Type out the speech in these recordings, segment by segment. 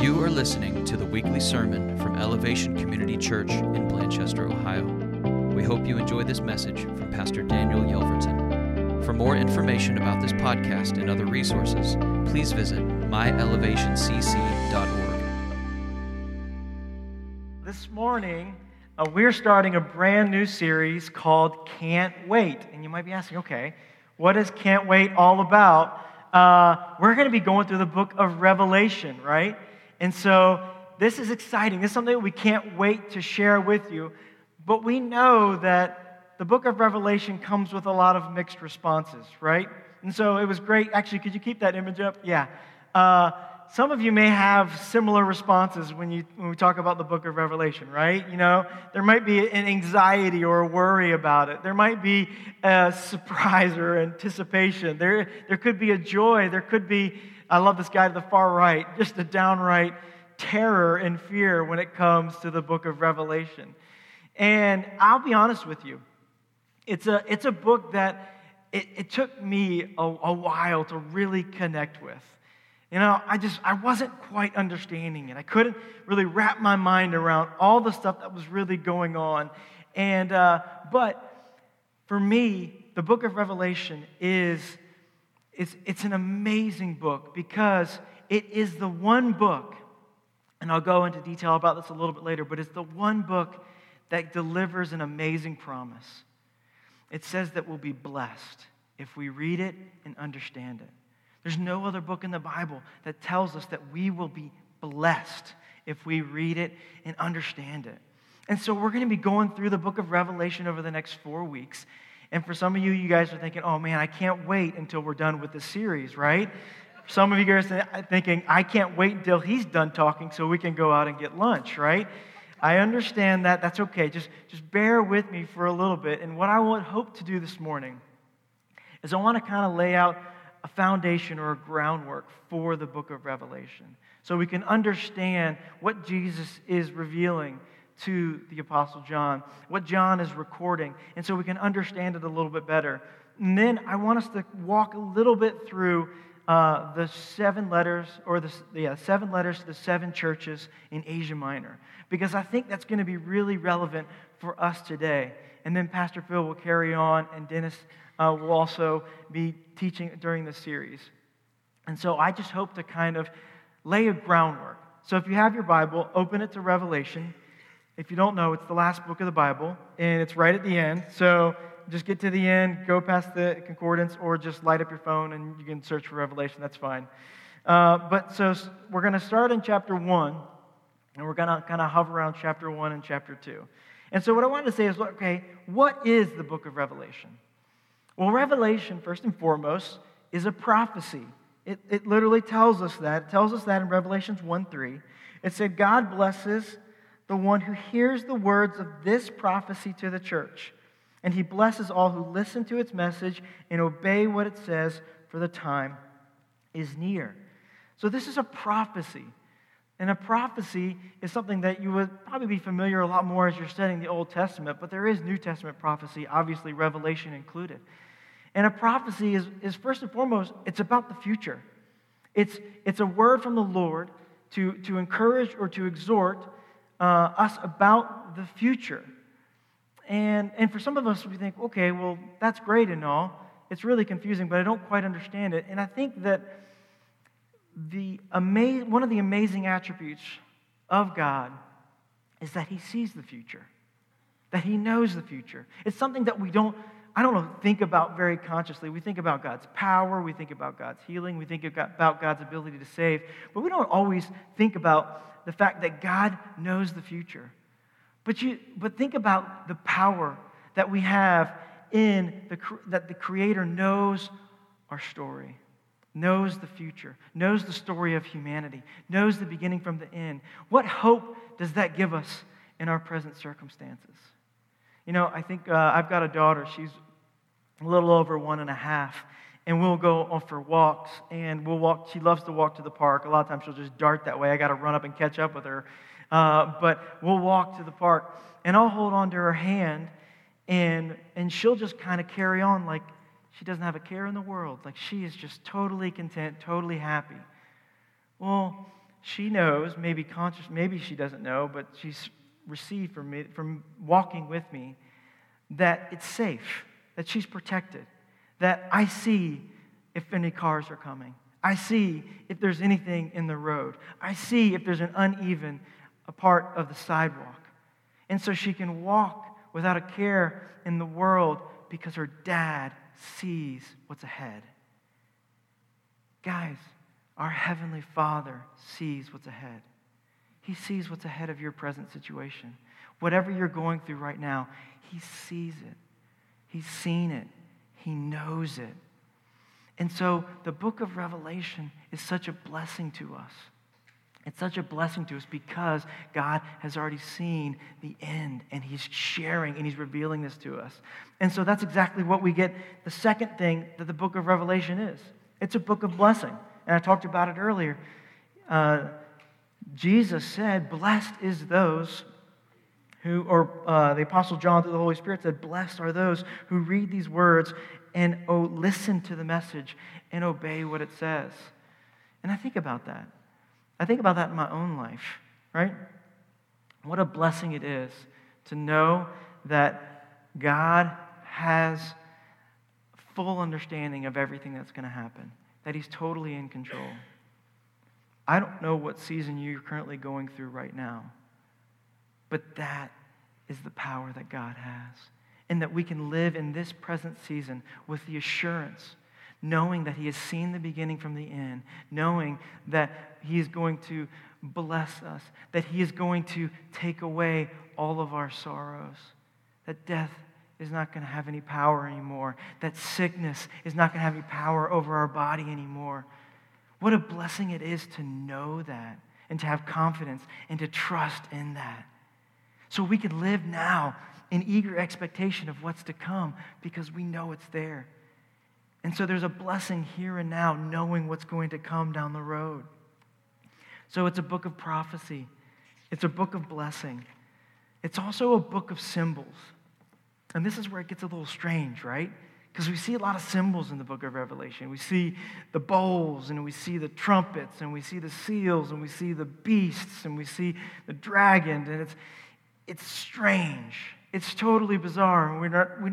You are listening to the weekly sermon from Elevation Community Church in Blanchester, Ohio. We hope you enjoy this message from Pastor Daniel Yelverton. For more information about this podcast and other resources, please visit myelevationcc.org. This morning, uh, we're starting a brand new series called Can't Wait. And you might be asking, okay, what is Can't Wait all about? Uh, we're going to be going through the book of Revelation, right? And so this is exciting. This is something we can't wait to share with you. But we know that the book of Revelation comes with a lot of mixed responses, right? And so it was great. Actually, could you keep that image up? Yeah. Uh, some of you may have similar responses when, you, when we talk about the book of Revelation, right? You know, there might be an anxiety or a worry about it. There might be a surprise or anticipation. There, there could be a joy. There could be I love this guy to the far right, just a downright terror and fear when it comes to the book of Revelation. And I'll be honest with you, it's a, it's a book that it, it took me a, a while to really connect with. You know, I just, I wasn't quite understanding it. I couldn't really wrap my mind around all the stuff that was really going on. And, uh, but for me, the book of Revelation is it's, it's an amazing book because it is the one book, and I'll go into detail about this a little bit later, but it's the one book that delivers an amazing promise. It says that we'll be blessed if we read it and understand it. There's no other book in the Bible that tells us that we will be blessed if we read it and understand it. And so we're going to be going through the book of Revelation over the next four weeks. And for some of you, you guys are thinking, oh man, I can't wait until we're done with the series, right? Some of you guys are thinking, I can't wait until he's done talking so we can go out and get lunch, right? I understand that. That's okay. Just, just bear with me for a little bit. And what I would hope to do this morning is I want to kind of lay out a foundation or a groundwork for the book of Revelation so we can understand what Jesus is revealing to the Apostle John, what John is recording, and so we can understand it a little bit better. And then I want us to walk a little bit through uh, the seven letters, or the yeah, seven letters to the seven churches in Asia Minor, because I think that's going to be really relevant for us today. And then Pastor Phil will carry on, and Dennis uh, will also be teaching during the series. And so I just hope to kind of lay a groundwork. So if you have your Bible, open it to Revelation. If you don't know, it's the last book of the Bible, and it's right at the end. So just get to the end, go past the concordance, or just light up your phone and you can search for Revelation. That's fine. Uh, but so we're going to start in chapter 1, and we're going to kind of hover around chapter 1 and chapter 2. And so what I wanted to say is okay, what is the book of Revelation? Well, Revelation, first and foremost, is a prophecy. It, it literally tells us that. It tells us that in Revelations 1 3. It said, God blesses the one who hears the words of this prophecy to the church. And he blesses all who listen to its message and obey what it says, for the time is near. So, this is a prophecy. And a prophecy is something that you would probably be familiar a lot more as you're studying the Old Testament, but there is New Testament prophecy, obviously, Revelation included. And a prophecy is, is first and foremost, it's about the future. It's, it's a word from the Lord to, to encourage or to exhort uh, us about the future. And, and for some of us, we think, okay, well, that's great and all. It's really confusing, but I don't quite understand it. And I think that the ama- one of the amazing attributes of God is that He sees the future, that He knows the future. It's something that we don't, I don't know, think about very consciously. We think about God's power, we think about God's healing, we think about God's ability to save, but we don't always think about the fact that God knows the future. But, you, but think about the power that we have in the, that the Creator knows our story, knows the future, knows the story of humanity, knows the beginning from the end. What hope does that give us in our present circumstances? You know, I think uh, I've got a daughter. She's a little over one and a half and we'll go for walks and we'll walk she loves to walk to the park. A lot of times she'll just dart that way. I got to run up and catch up with her. Uh, but we'll walk to the park and i'll hold on to her hand and and she'll just kind of carry on like she doesn't have a care in the world. Like she is just totally content totally happy. Well she knows, maybe conscious, maybe she doesn't know, but she's received from me, from walking with me, that it's safe, that she's protected, that I see if any cars are coming. I see if there's anything in the road. I see if there's an uneven part of the sidewalk. And so she can walk without a care in the world because her dad sees what's ahead. Guys, our Heavenly Father sees what's ahead. He sees what's ahead of your present situation. Whatever you're going through right now, He sees it. He's seen it. He knows it. And so the book of Revelation is such a blessing to us. It's such a blessing to us because God has already seen the end and He's sharing and He's revealing this to us. And so that's exactly what we get. The second thing that the book of Revelation is it's a book of blessing. And I talked about it earlier. Uh, Jesus said, Blessed is those who, or uh, the Apostle John through the Holy Spirit said, Blessed are those who read these words and oh, listen to the message and obey what it says. And I think about that. I think about that in my own life, right? What a blessing it is to know that God has full understanding of everything that's going to happen, that He's totally in control. I don't know what season you're currently going through right now, but that is the power that God has. And that we can live in this present season with the assurance knowing that He has seen the beginning from the end, knowing that He is going to bless us, that He is going to take away all of our sorrows, that death is not going to have any power anymore, that sickness is not going to have any power over our body anymore. What a blessing it is to know that and to have confidence and to trust in that. So we can live now in eager expectation of what's to come because we know it's there. And so there's a blessing here and now, knowing what's going to come down the road. So it's a book of prophecy, it's a book of blessing. It's also a book of symbols. And this is where it gets a little strange, right? Because we see a lot of symbols in the book of Revelation. We see the bowls, and we see the trumpets, and we see the seals, and we see the beasts, and we see the dragon, and it's, it's strange. It's totally bizarre. We're not, we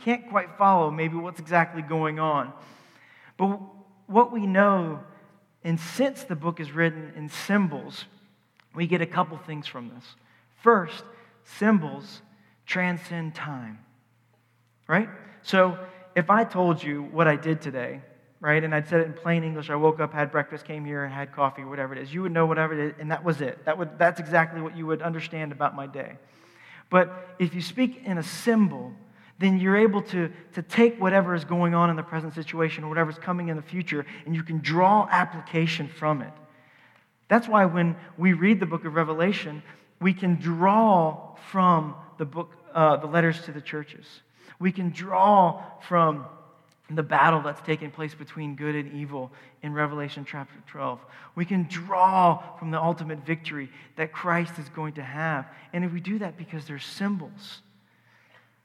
can't quite follow maybe what's exactly going on. But what we know, and since the book is written in symbols, we get a couple things from this. First, symbols transcend time, right? So if I told you what I did today, right, and I'd said it in plain English, I woke up, had breakfast, came here, and had coffee, whatever it is, you would know whatever it is, and that was it. That would, that's exactly what you would understand about my day. But if you speak in a symbol, then you're able to, to take whatever is going on in the present situation or whatever's coming in the future, and you can draw application from it. That's why when we read the book of Revelation, we can draw from the book, uh, the letters to the churches. We can draw from the battle that's taking place between good and evil in Revelation chapter 12. We can draw from the ultimate victory that Christ is going to have. And if we do that because they're symbols,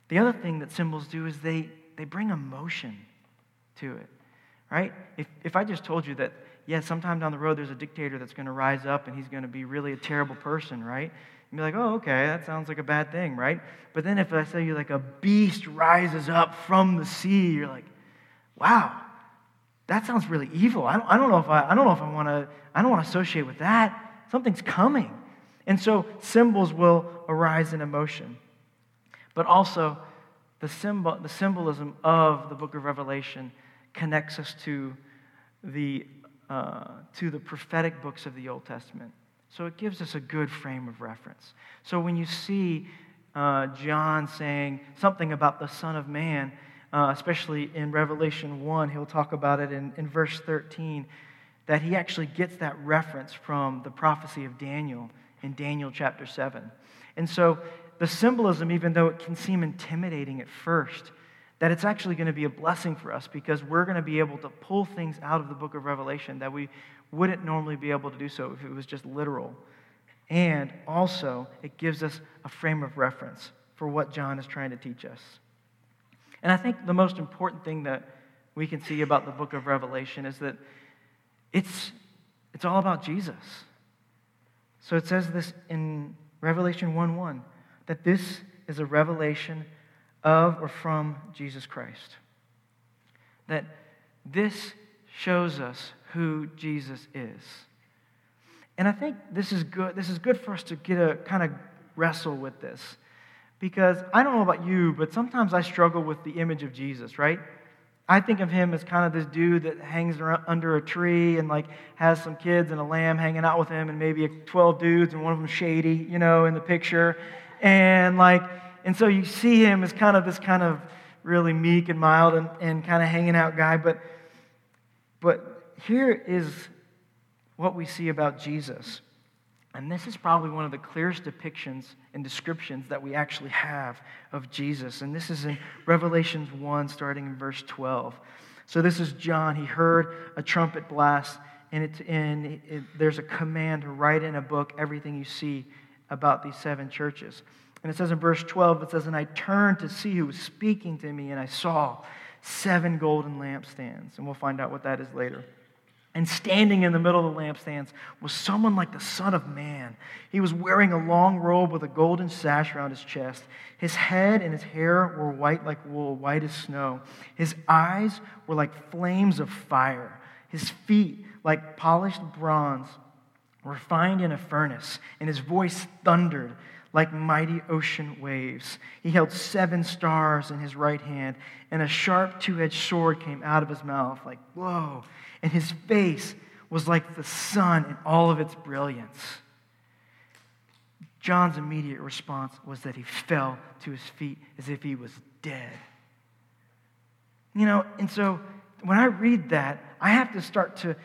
the other thing that symbols do is they, they bring emotion to it, right? If, if I just told you that, yeah, sometime down the road there's a dictator that's going to rise up and he's going to be really a terrible person, right? You'd be like, oh, okay, that sounds like a bad thing, right? But then if I say you like a beast rises up from the sea, you're like, wow, that sounds really evil. I don't, I don't know if I, I don't know if I want to, I don't want to associate with that. Something's coming. And so symbols will arise in emotion but also the, symbol, the symbolism of the book of Revelation connects us to the, uh, to the prophetic books of the Old Testament. So it gives us a good frame of reference. So when you see uh, John saying something about the Son of Man, uh, especially in Revelation 1, he'll talk about it in, in verse 13, that he actually gets that reference from the prophecy of Daniel in Daniel chapter 7. And so the symbolism, even though it can seem intimidating at first, that it's actually going to be a blessing for us because we're going to be able to pull things out of the book of Revelation that we wouldn't normally be able to do so if it was just literal. And also, it gives us a frame of reference for what John is trying to teach us. And I think the most important thing that we can see about the book of Revelation is that it's, it's all about Jesus. So it says this in Revelation 1 1 that this is a revelation of or from Jesus Christ. That this shows us who Jesus is. And I think this is good. This is good for us to get a kind of wrestle with this. Because I don't know about you, but sometimes I struggle with the image of Jesus, right? I think of him as kind of this dude that hangs under a tree and like has some kids and a lamb hanging out with him and maybe 12 dudes and one of them shady, you know, in the picture. And like, and so you see him as kind of this kind of really meek and mild and, and kind of hanging out guy. But, but here is what we see about Jesus. And this is probably one of the clearest depictions and descriptions that we actually have of Jesus. And this is in Revelations 1, starting in verse 12. So this is John. He heard a trumpet blast, and, it's in, it, there's a command to write in a book everything you see about these seven churches. And it says in verse 12, it says, And I turned to see who was speaking to me, and I saw seven golden lampstands. And we'll find out what that is later. And standing in the middle of the lampstands was someone like the Son of Man. He was wearing a long robe with a golden sash around his chest. His head and his hair were white like wool, white as snow. His eyes were like flames of fire. His feet like polished bronze, refined in a furnace. And his voice thundered like mighty ocean waves. He held seven stars in his right hand, and a sharp two edged sword came out of his mouth, like, whoa and his face was like the sun in all of its brilliance. John's immediate response was that he fell to his feet as if he was dead. You know, and so when I read that, I have to start to,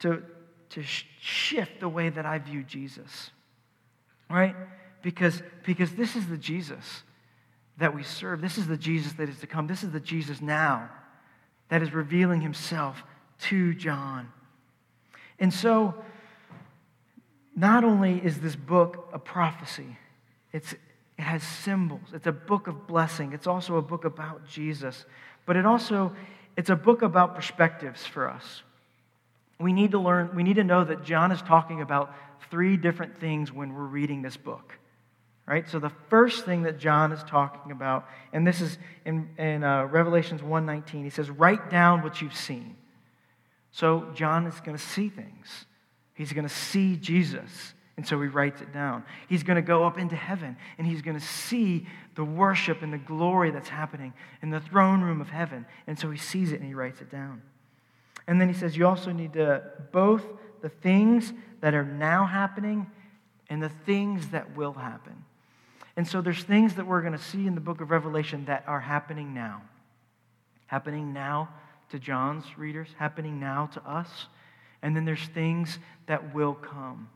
to, to shift the way that I view Jesus, right? Because, because this is the Jesus that we serve. This is the Jesus that is to come. This is the Jesus now that is revealing himself to John. And so, not only is this book a prophecy, it's, it has symbols. It's a book of blessing. It's also a book about Jesus. But it also, it's a book about perspectives for us. We need to learn, we need to know that John is talking about three different things when we're reading this book. Right? So the first thing that John is talking about, and this is in, in uh, Revelations 1.19, he says, write down what you've seen. So John is going to see things. He's going to see Jesus. And so he writes it down. He's going to go up into heaven and he's going to see the worship and the glory that's happening in the throne room of heaven. And so he sees it and he writes it down. And then he says, You also need to both the things that are now happening and the things that will happen. And so there's things that we're going to see in the book of Revelation that are happening now. Happening now to John's readers, happening now to us. And then there's things that will come.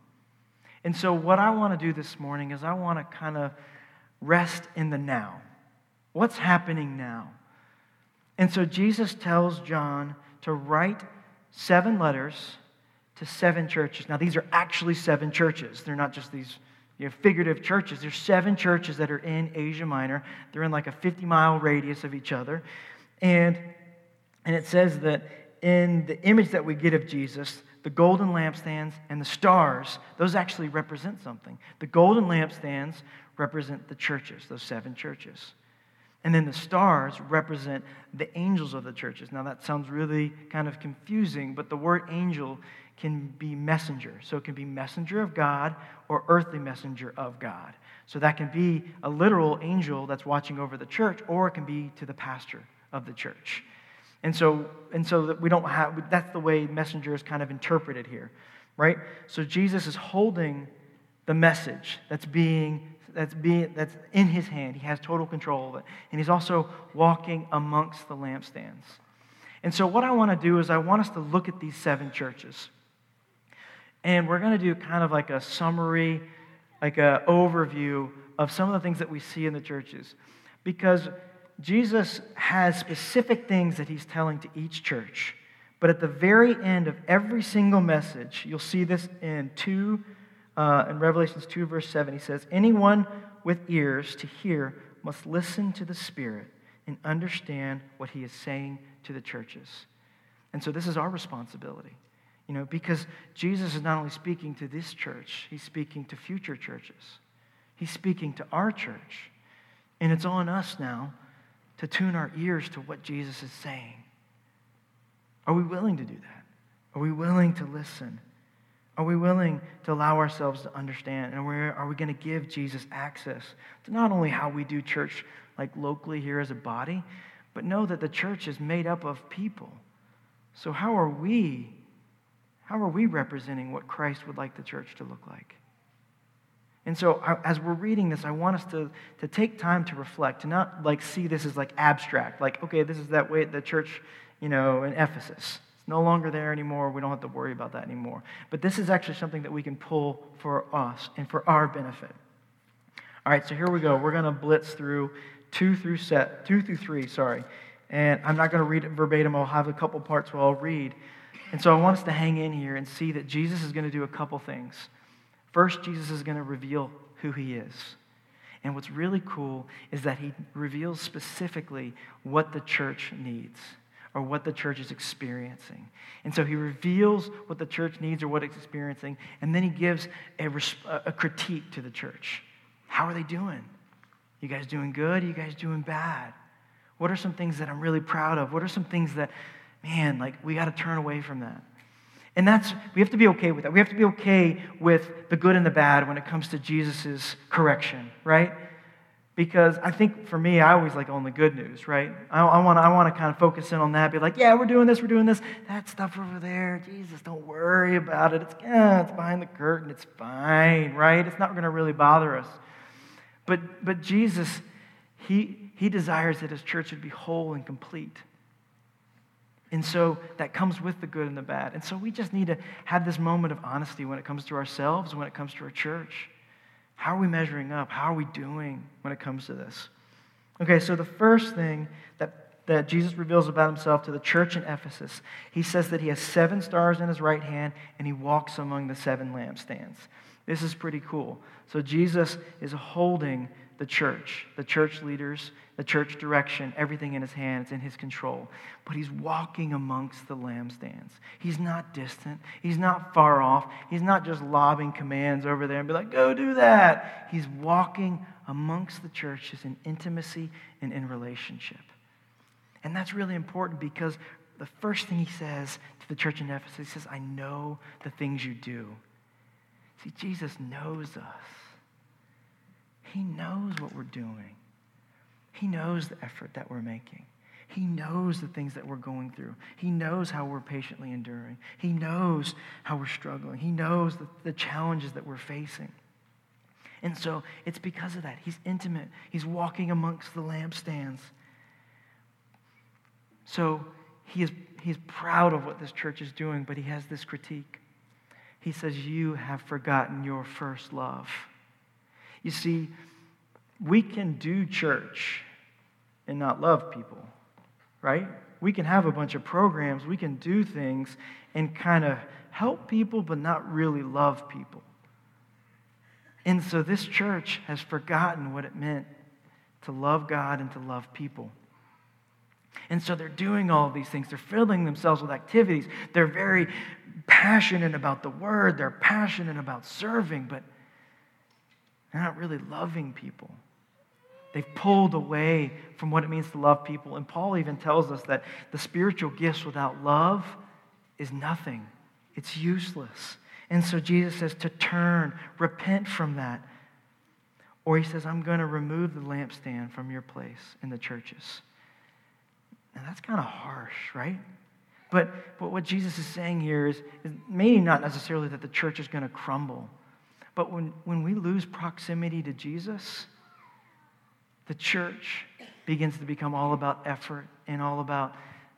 And so, what I want to do this morning is I want to kind of rest in the now. What's happening now? And so, Jesus tells John to write seven letters to seven churches. Now, these are actually seven churches, they're not just these you have figurative churches. There's seven churches that are in Asia Minor. They're in like a 50 mile radius of each other. And and it says that in the image that we get of Jesus, the golden lampstands and the stars, those actually represent something. The golden lampstands represent the churches, those seven churches. And then the stars represent the angels of the churches. Now, that sounds really kind of confusing, but the word angel can be messenger. So it can be messenger of God or earthly messenger of God. So that can be a literal angel that's watching over the church, or it can be to the pastor of the church. And so, and so that we don't have, that's the way messenger is kind of interpreted here, right? So Jesus is holding the message that's being, that's being, that's in his hand. He has total control of it. And he's also walking amongst the lampstands. And so what I want to do is I want us to look at these seven churches. And we're going to do kind of like a summary, like an overview of some of the things that we see in the churches. Because Jesus has specific things that he's telling to each church. But at the very end of every single message, you'll see this in 2, uh, in Revelations 2, verse 7. He says, Anyone with ears to hear must listen to the Spirit and understand what he is saying to the churches. And so this is our responsibility. You know, because Jesus is not only speaking to this church, he's speaking to future churches. He's speaking to our church. And it's on us now to tune our ears to what Jesus is saying. Are we willing to do that? Are we willing to listen? Are we willing to allow ourselves to understand? And where are we going to give Jesus access to not only how we do church, like locally here as a body, but know that the church is made up of people. So how are we? How are we representing what Christ would like the church to look like? And so, as we're reading this, I want us to, to take time to reflect, to not like see this as like abstract, like, okay, this is that way the church, you know, in Ephesus. It's no longer there anymore. We don't have to worry about that anymore. But this is actually something that we can pull for us and for our benefit. All right, so here we go. We're going to blitz through two through set, two through three, sorry. And I'm not going to read it verbatim. I'll have a couple parts where I'll read. And so I want us to hang in here and see that Jesus is going to do a couple things. First, Jesus is going to reveal who he is. And what's really cool is that he reveals specifically what the church needs or what the church is experiencing. And so he reveals what the church needs or what it's experiencing, and then he gives a, a critique to the church. How are they doing? You guys doing good? Are you guys doing bad? What are some things that I'm really proud of? What are some things that, man, like we got to turn away from that? And that's, we have to be okay with that. We have to be okay with the good and the bad when it comes to Jesus' correction, right? Because I think for me, I always like only good news, right? I, I want I want to kind of focus in on that, be like, yeah, we're doing this, we're doing this. That stuff over there, Jesus, don't worry about it. It's, yeah, it's behind the curtain, it's fine, right? It's not going to really bother us. But, but Jesus, he, he desires that his church would be whole and complete. And so that comes with the good and the bad. And so we just need to have this moment of honesty when it comes to ourselves, when it comes to our church. How are we measuring up? How are we doing when it comes to this? Okay, so the first thing that, that Jesus reveals about himself to the church in Ephesus, he says that he has seven stars in his right hand and he walks among the seven lampstands. This is pretty cool. So Jesus is holding the church, the church leaders, the church direction, everything in his hands, in his control. But he's walking amongst the lampstands. He's not distant. He's not far off. He's not just lobbing commands over there and be like, go do that. He's walking amongst the churches in intimacy and in relationship. And that's really important because the first thing he says to the church in Ephesus, he says, I know the things you do. See, Jesus knows us. He knows what we're doing. He knows the effort that we're making. He knows the things that we're going through. He knows how we're patiently enduring. He knows how we're struggling. He knows the, the challenges that we're facing. And so it's because of that. He's intimate, he's walking amongst the lampstands. So he is, he's proud of what this church is doing, but he has this critique. He says, You have forgotten your first love. You see, we can do church and not love people, right? We can have a bunch of programs, we can do things and kind of help people, but not really love people. And so this church has forgotten what it meant to love God and to love people. And so they're doing all these things. They're filling themselves with activities. They're very passionate about the word. They're passionate about serving, but they're not really loving people. They've pulled away from what it means to love people. And Paul even tells us that the spiritual gifts without love is nothing, it's useless. And so Jesus says to turn, repent from that. Or he says, I'm going to remove the lampstand from your place in the churches. Now that's kind of harsh, right? But, but what Jesus is saying here is, is maybe not necessarily that the church is going to crumble, but when, when we lose proximity to Jesus, the church begins to become all about effort and all about,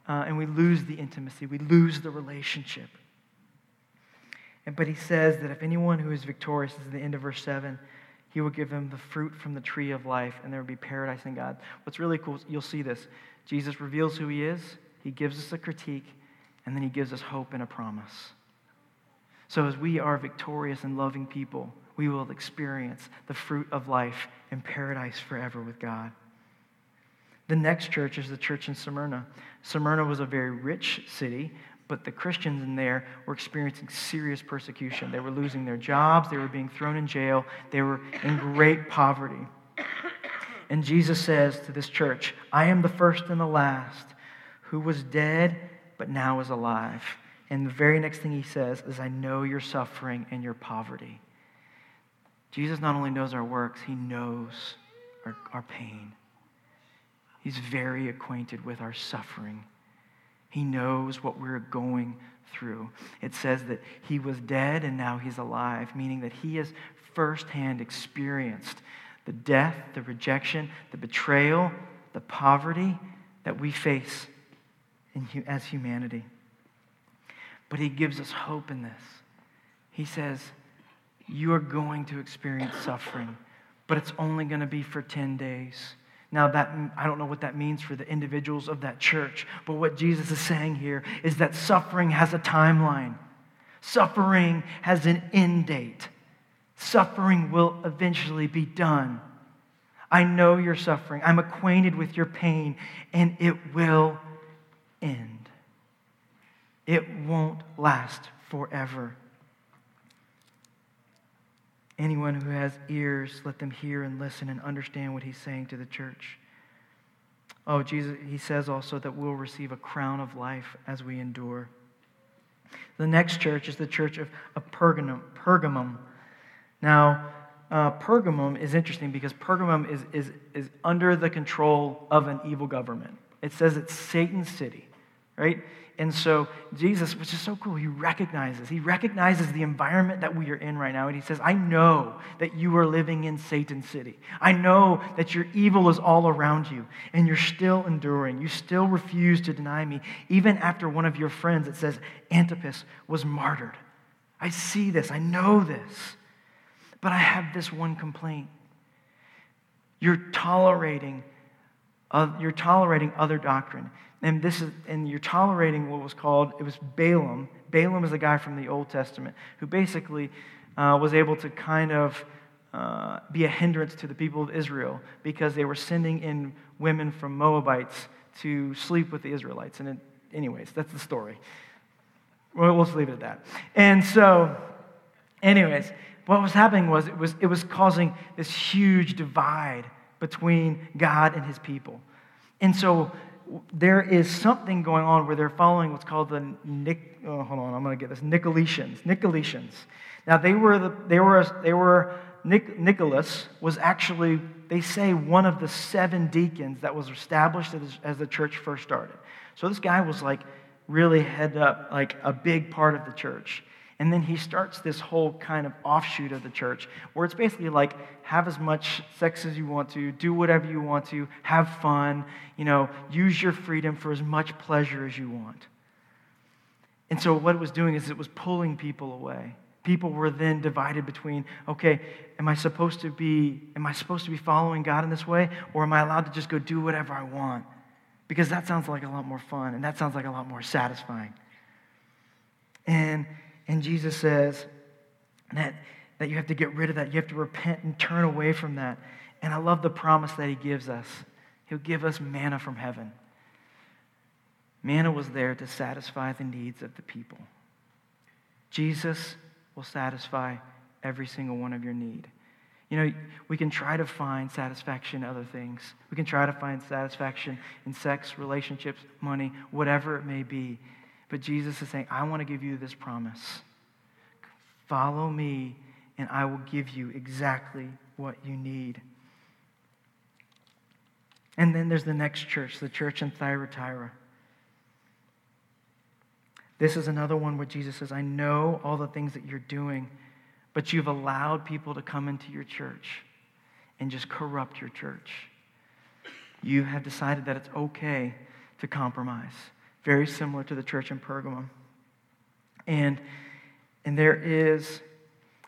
uh, and we lose the intimacy, we lose the relationship. And, but he says that if anyone who is victorious, this is the end of verse 7, he will give him the fruit from the tree of life, and there will be paradise in God. What's really cool, you'll see this. Jesus reveals who he is, he gives us a critique, and then he gives us hope and a promise. So as we are victorious and loving people, we will experience the fruit of life in paradise forever with God. The next church is the church in Smyrna. Smyrna was a very rich city, But the Christians in there were experiencing serious persecution. They were losing their jobs, they were being thrown in jail, they were in great poverty. And Jesus says to this church, I am the first and the last who was dead but now is alive. And the very next thing he says is, I know your suffering and your poverty. Jesus not only knows our works, he knows our, our pain. He's very acquainted with our suffering. He knows what we're going through. It says that he was dead and now he's alive, meaning that he has firsthand experienced the death, the rejection, the betrayal, the poverty that we face in, as humanity. But he gives us hope in this. He says, You are going to experience suffering, but it's only going to be for 10 days. Now, that, I don't know what that means for the individuals of that church, but what Jesus is saying here is that suffering has a timeline. Suffering has an end date. Suffering will eventually be done. I know your suffering. I'm acquainted with your pain, and it will end. It won't last forever. Anyone who has ears, let them hear and listen and understand what he's saying to the church. Oh, Jesus, he says also that we'll receive a crown of life as we endure. The next church is the church of, of Pergamum. Pergamum. Now, uh, Pergamum is interesting because Pergamum is, is, is under the control of an evil government. It says it's Satan's city, right? And so Jesus, which is so cool, he recognizes, he recognizes the environment that we are in right now. And he says, I know that you are living in Satan's city. I know that your evil is all around you, and you're still enduring. You still refuse to deny me, even after one of your friends, it says, Antipas, was martyred. I see this, I know this. But I have this one complaint. You're tolerating, uh, you're tolerating other doctrine and this is and you're tolerating what was called it was Balaam. Balaam is a guy from the Old Testament who basically uh, was able to kind of uh, be a hindrance to the people of Israel because they were sending in women from Moabites to sleep with the Israelites. And it, anyways, that's the story. Well, we'll just leave it at that. And so, anyways, what was happening was it was it was causing this huge divide between God and His people. And so there is something going on where they're following what's called the Nic, oh, hold on, I'm going to get this Nicolaitans. Nicolaitans. Now they were the, they were they were Nic, Nicholas was actually they say one of the seven deacons that was established as, as the church first started. So this guy was like really head up like a big part of the church. And then he starts this whole kind of offshoot of the church where it's basically like have as much sex as you want to, do whatever you want to, have fun, you know, use your freedom for as much pleasure as you want. And so what it was doing is it was pulling people away. People were then divided between, okay, am I supposed to be am I supposed to be following God in this way or am I allowed to just go do whatever I want? Because that sounds like a lot more fun and that sounds like a lot more satisfying. And and Jesus says that, that you have to get rid of that. You have to repent and turn away from that. And I love the promise that he gives us. He'll give us manna from heaven. Manna was there to satisfy the needs of the people. Jesus will satisfy every single one of your need. You know, we can try to find satisfaction in other things. We can try to find satisfaction in sex, relationships, money, whatever it may be. But Jesus is saying, I want to give you this promise. Follow me, and I will give you exactly what you need. And then there's the next church, the church in Thyatira. This is another one where Jesus says, I know all the things that you're doing, but you've allowed people to come into your church and just corrupt your church. You have decided that it's okay to compromise very similar to the church in Pergamum. And, and there is,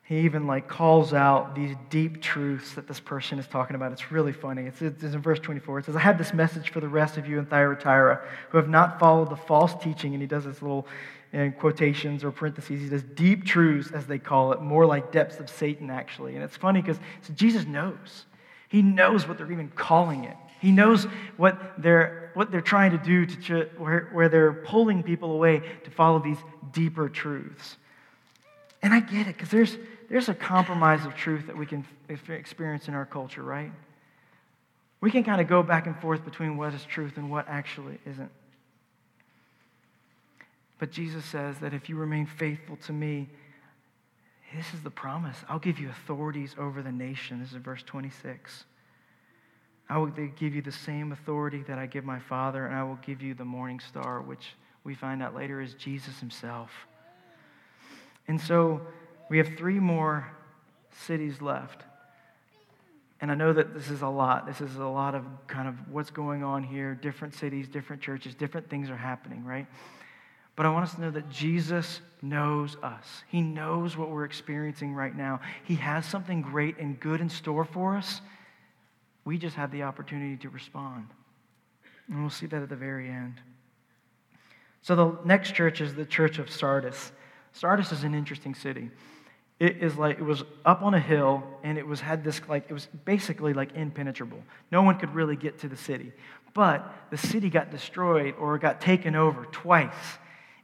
he even like calls out these deep truths that this person is talking about. It's really funny. It's, it's in verse 24. It says, I have this message for the rest of you in Thyatira who have not followed the false teaching. And he does this little in quotations or parentheses. He does deep truths, as they call it, more like depths of Satan, actually. And it's funny because so Jesus knows. He knows what they're even calling it. He knows what they're what they're trying to do, to where, where they're pulling people away to follow these deeper truths. And I get it, because there's, there's a compromise of truth that we can experience in our culture, right? We can kind of go back and forth between what is truth and what actually isn't. But Jesus says that if you remain faithful to me, this is the promise. I'll give you authorities over the nation. This is verse 26. I will give you the same authority that I give my Father, and I will give you the morning star, which we find out later is Jesus himself. And so we have three more cities left. And I know that this is a lot. This is a lot of kind of what's going on here. Different cities, different churches, different things are happening, right? But I want us to know that Jesus knows us. He knows what we're experiencing right now. He has something great and good in store for us. We just have the opportunity to respond. And we'll see that at the very end. So the next church is the church of Sardis. Sardis is an interesting city. It is like it was up on a hill and it was had this like it was basically like impenetrable. No one could really get to the city. But the city got destroyed or got taken over twice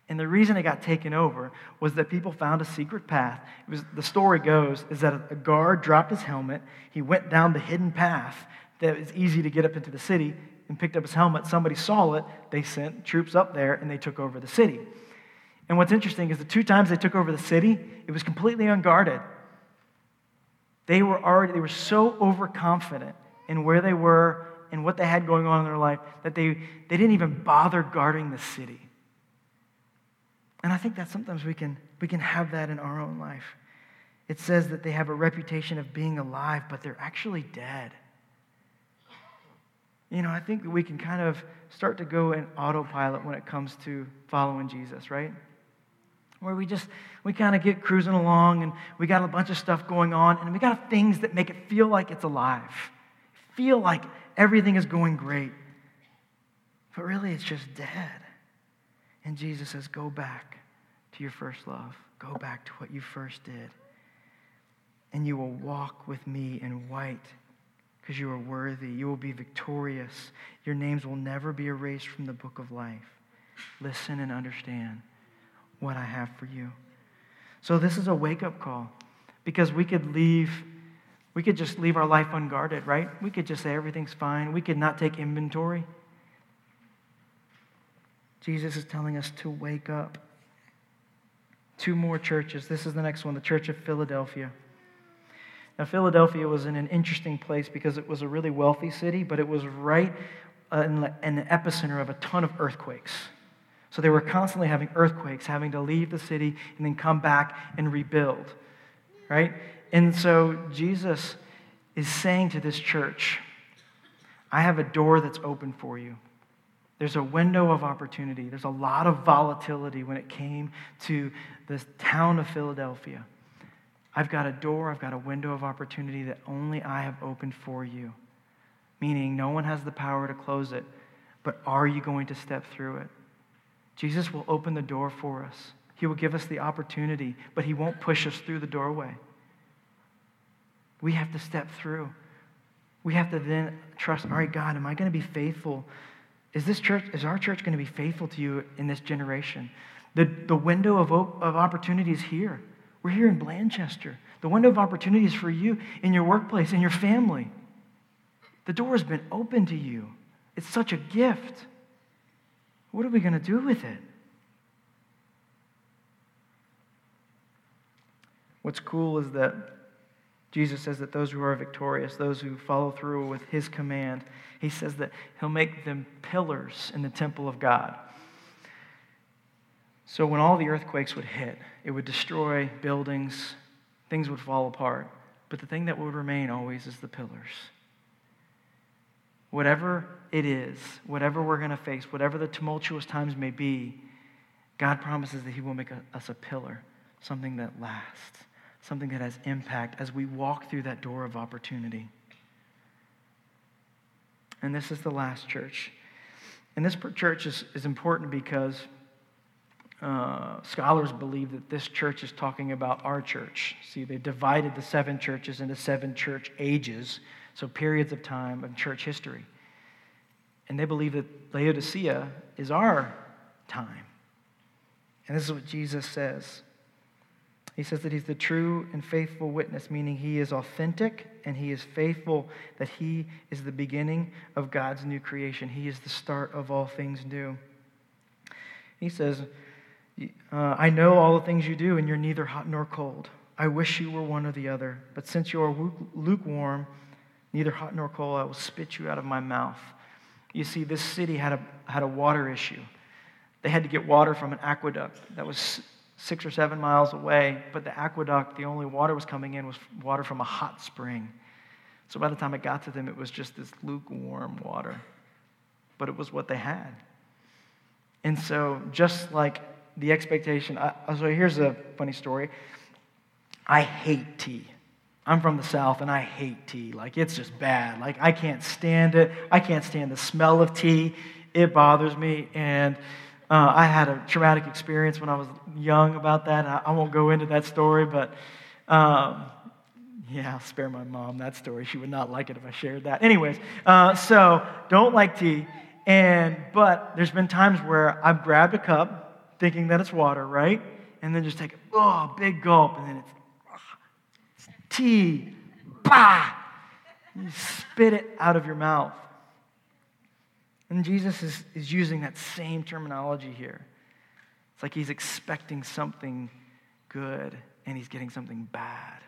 and the reason it got taken over was that people found a secret path. It was, the story goes is that a guard dropped his helmet. He went down the hidden path that was easy to get up into the city and picked up his helmet. Somebody saw it. They sent troops up there and they took over the city. And what's interesting is the two times they took over the city, it was completely unguarded. They were already they were so overconfident in where they were and what they had going on in their life that they, they didn't even bother guarding the city. And I think that sometimes we can, we can have that in our own life. It says that they have a reputation of being alive, but they're actually dead. You know, I think that we can kind of start to go in autopilot when it comes to following Jesus, right? Where we just, we kind of get cruising along and we got a bunch of stuff going on and we got things that make it feel like it's alive, feel like everything is going great. But really, it's just dead. And Jesus says, Go back to your first love. Go back to what you first did. And you will walk with me in white because you are worthy. You will be victorious. Your names will never be erased from the book of life. Listen and understand what I have for you. So, this is a wake up call because we could leave. We could just leave our life unguarded, right? We could just say everything's fine. We could not take inventory. Jesus is telling us to wake up. Two more churches. This is the next one, the Church of Philadelphia. Now, Philadelphia was in an interesting place because it was a really wealthy city, but it was right in the, epicenter of a ton of earthquakes. So they were constantly having earthquakes, having to leave the city and then come back and rebuild, right? And so Jesus is saying to this church, I have a door that's open for you. There's a window of opportunity. There's a lot of volatility when it came to this town of Philadelphia. I've got a door, I've got a window of opportunity that only I have opened for you. Meaning, no one has the power to close it, but are you going to step through it? Jesus will open the door for us. He will give us the opportunity, but He won't push us through the doorway. We have to step through. We have to then trust, all right, God, am I going to be faithful is this church, is our church going to be faithful to you in this generation? The, the window of, of opportunity is here. We're here in Blanchester. The window of opportunity is for you in your workplace, in your family. The door has been open to you. It's such a gift. What are we going to do with it? What's cool is that Jesus says that those who are victorious, those who follow through with his command, he says that he'll make them pillars in the temple of God. So when all the earthquakes would hit, it would destroy buildings, things would fall apart. But the thing that would remain always is the pillars. Whatever it is, whatever we're going to face, whatever the tumultuous times may be, God promises that He will make us a pillar, something that lasts something that has impact as we walk through that door of opportunity. And this is the last church. And this church is, is important because uh, scholars believe that this church is talking about our church. See, they divided the seven churches into seven church ages, so periods of time of church history. And they believe that Laodicea is our time. And this is what Jesus says. He says that he's the true and faithful witness, meaning he is authentic and he is faithful, that he is the beginning of God's new creation. He is the start of all things new. He says, uh, I know all the things you do, and you're neither hot nor cold. I wish you were one or the other. But since you are lukewarm, neither hot nor cold, I will spit you out of my mouth. You see, this city had a, had a water issue. They had to get water from an aqueduct that was six or seven miles away, but the aqueduct, the only water was coming in was water from a hot spring. So by the time it got to them, it was just this lukewarm water. But it was what they had. And so, just like the expectation, I, so here's a funny story. I hate tea. I'm from the South and I hate tea. Like, it's just bad. Like, I can't stand it. I can't stand the smell of tea. It bothers me. And uh, I had a traumatic experience when I was young about that. I, I won't go into that story, but um, yeah, I'll spare my mom that story. She would not like it if I shared that. Anyways, uh, so don't like tea. And but there's been times where I've grabbed a cup thinking that it's water, right? And then just take a oh, big gulp, and then it's, it's tea. Bah! You spit it out of your mouth. And Jesus is, is using that same terminology here. It's like he's expecting something good and he's getting something bad.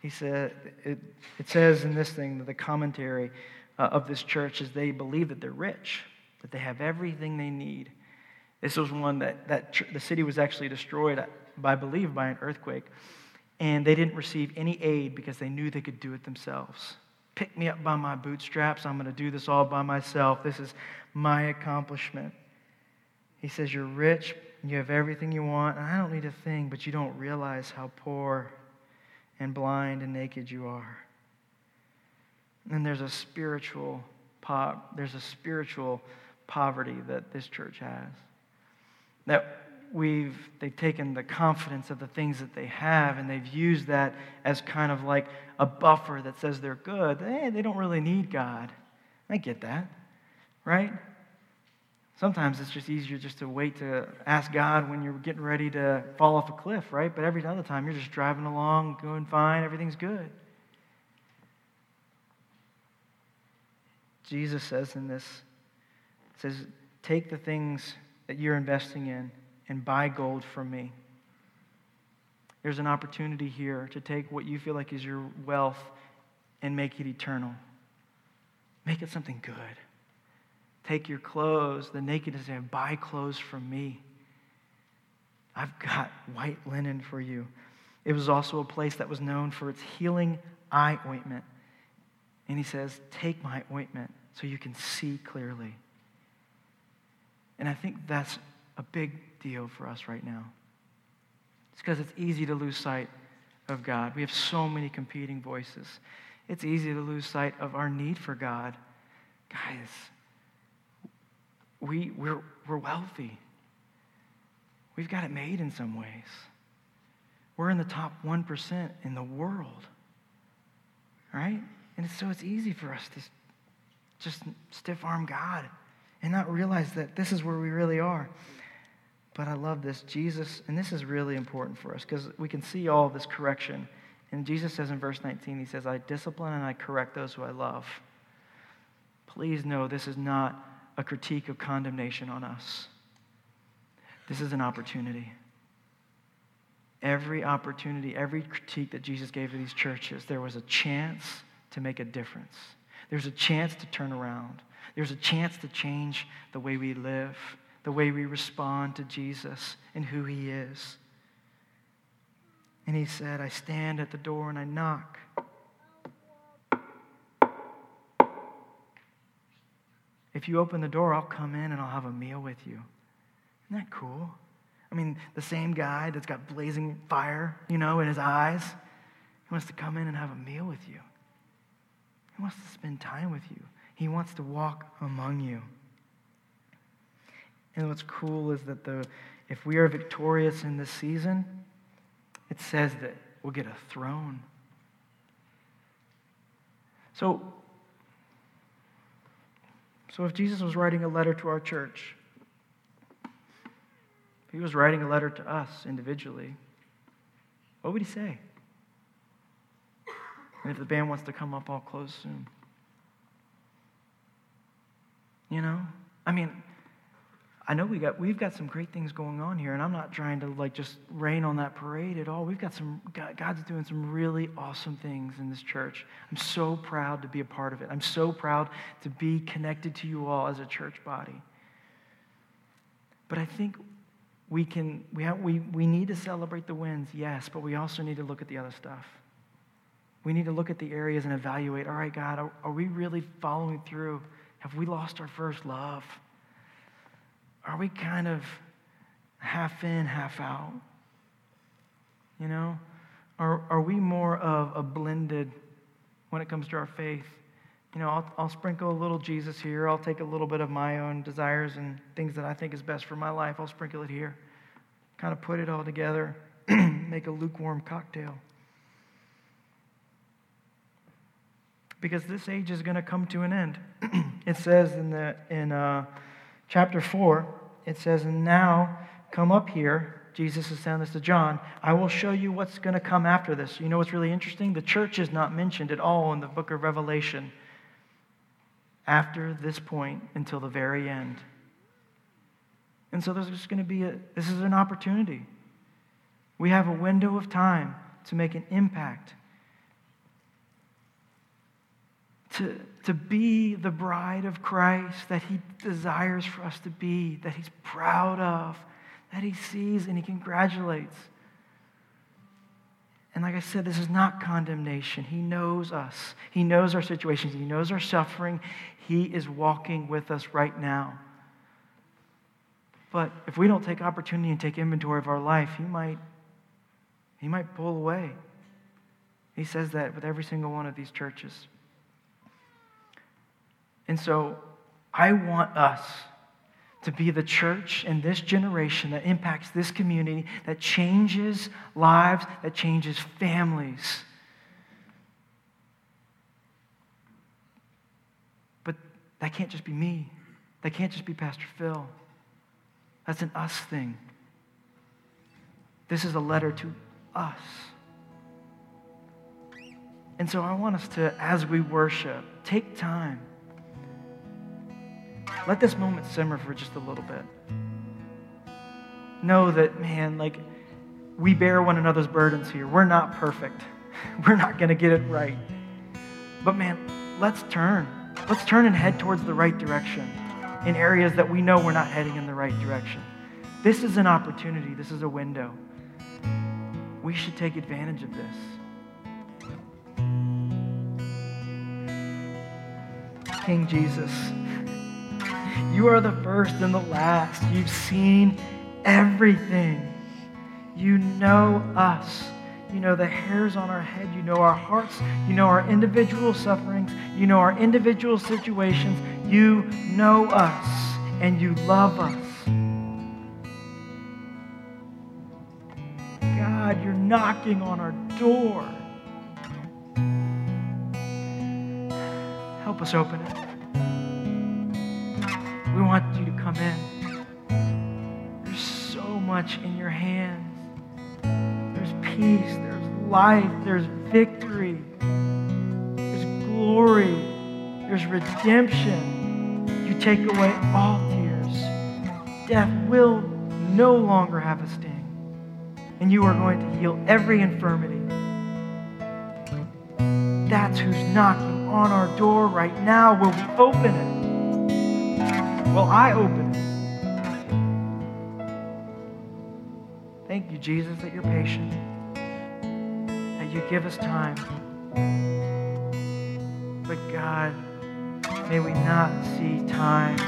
He said, it, it says in this thing, that the commentary uh, of this church is they believe that they're rich, that they have everything they need. This was one that, that tr- the city was actually destroyed, by, I believe, by an earthquake. And they didn't receive any aid because they knew they could do it themselves pick me up by my bootstraps. I'm going to do this all by myself. This is my accomplishment. He says, You're rich, you have everything you want, I don't need a thing, but you don't realize how poor and blind and naked you are. And there's a spiritual po- there's a spiritual poverty that this church has. That we've they've taken the confidence of the things that they have and they've used that as kind of like a buffer that says they're good. Hey, they don't really need God. I get that, right? Sometimes it's just easier just to wait to ask God when you're getting ready to fall off a cliff, right? But every other time you're just driving along, going fine, everything's good. Jesus says in this, says, take the things that you're investing in and buy gold from me. There's an opportunity here to take what you feel like is your wealth and make it eternal. Make it something good. Take your clothes, the nakedness, and buy clothes from me. I've got white linen for you. It was also a place that was known for its healing eye ointment. And he says, Take my ointment so you can see clearly. And I think that's a big deal for us right now. It's because it's easy to lose sight of God. We have so many competing voices. It's easy to lose sight of our need for God. Guys, we, we're, we're wealthy. We've got it made in some ways. We're in the top 1% in the world. Right? And so it's easy for us to just stiff arm God and not realize that this is where we really are. But I love this. Jesus, and this is really important for us because we can see all this correction. And Jesus says in verse 19, He says, I discipline and I correct those who I love. Please know this is not a critique of condemnation on us. This is an opportunity. Every opportunity, every critique that Jesus gave to these churches, there was a chance to make a difference. There's a chance to turn around. There's a chance to change the way we live the way we respond to Jesus and who he is. And he said, I stand at the door and I knock. If you open the door, I'll come in and I'll have a meal with you. Isn't that cool? I mean, the same guy that's got blazing fire, you know, in his eyes, he wants to come in and have a meal with you. He wants to spend time with you. He wants to walk among you. And what's cool is that the, if we are victorious in this season, it says that we'll get a throne. So, So if Jesus was writing a letter to our church, if he was writing a letter to us individually, what would he say? And if the band wants to come up, I'll close soon. You know? I mean, I know we got we've got some great things going on here, and I'm not trying to like just rain on that parade at all. We've got some God's doing some really awesome things in this church. I'm so proud to be a part of it. I'm so proud to be connected to you all as a church body. But I think we can we have, we we need to celebrate the wins, yes, but we also need to look at the other stuff. We need to look at the areas and evaluate. All right, God, are, are we really following through? Have we lost our first love? Are we kind of half in, half out? You know? Are, are we more of a blended when it comes to our faith? You know, I'll, I'll sprinkle a little Jesus here. I'll take a little bit of my own desires and things that I think is best for my life. I'll sprinkle it here. Kind of put it all together, make a lukewarm cocktail. Because this age is going to come to an end. it says in, the, in uh, chapter 4, it says, And now come up here. Jesus is saying this to John. I will show you what's going to come after this. You know what's really interesting? The church is not mentioned at all in the book of Revelation after this point until the very end. And so there's just going to be a, this is an opportunity. We have a window of time to make an impact to, to be the bride of Christ that he desires for us to be, that he's proud of, that he sees and he congratulates. And like I said, this is not condemnation. He knows us, he knows our situations, he knows our suffering. He is walking with us right now. But if we don't take opportunity and take inventory of our life, he might, he might pull away. He says that with every single one of these churches. And so I want us to be the church in this generation that impacts this community, that changes lives, that changes families. But that can't just be me. That can't just be Pastor Phil. That's an us thing. This is a letter to us. And so I want us to, as we worship, take time let this moment simmer for just a little bit. Know that, man, like, we bear one another's burdens here. We're not perfect. We're not going to get it right. But, man, let's turn. Let's turn and head towards the right direction in areas that we know we're not heading in the right direction. This is an opportunity, this is a window. We should take advantage of this. King Jesus. You are the first and the last. You've seen everything. You know us. You know the hairs on our head. You know our hearts. You know our individual sufferings. You know our individual situations. You know us and you love us. God, you're knocking on our door. Help us open it. Come in. There's so much in your hands. There's peace, there's life, there's victory, there's glory, there's redemption. You take away all tears. Death will no longer have a sting. And you are going to heal every infirmity. That's who's knocking on our door right now. Will we open it? Will I open it? Thank you, Jesus, that you're patient, that you give us time. But God, may we not see time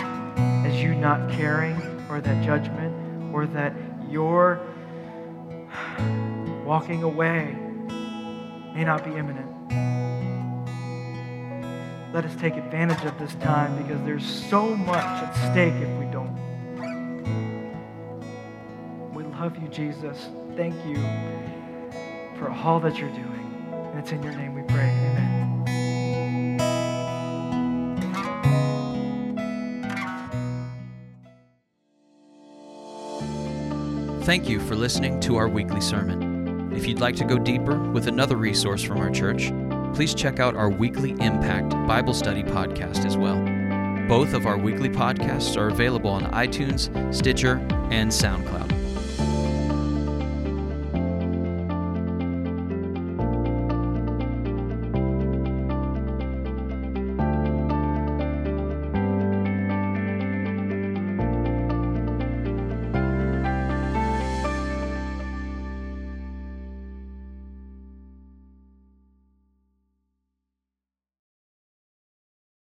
as you not caring or that judgment or that your walking away may not be imminent. Let us take advantage of this time because there's so much at stake if we don't. We love you, Jesus. Thank you for all that you're doing. And it's in your name we pray. Amen. Thank you for listening to our weekly sermon. If you'd like to go deeper with another resource from our church, please check out our weekly Impact Bible Study podcast as well. Both of our weekly podcasts are available on iTunes, Stitcher, and SoundCloud.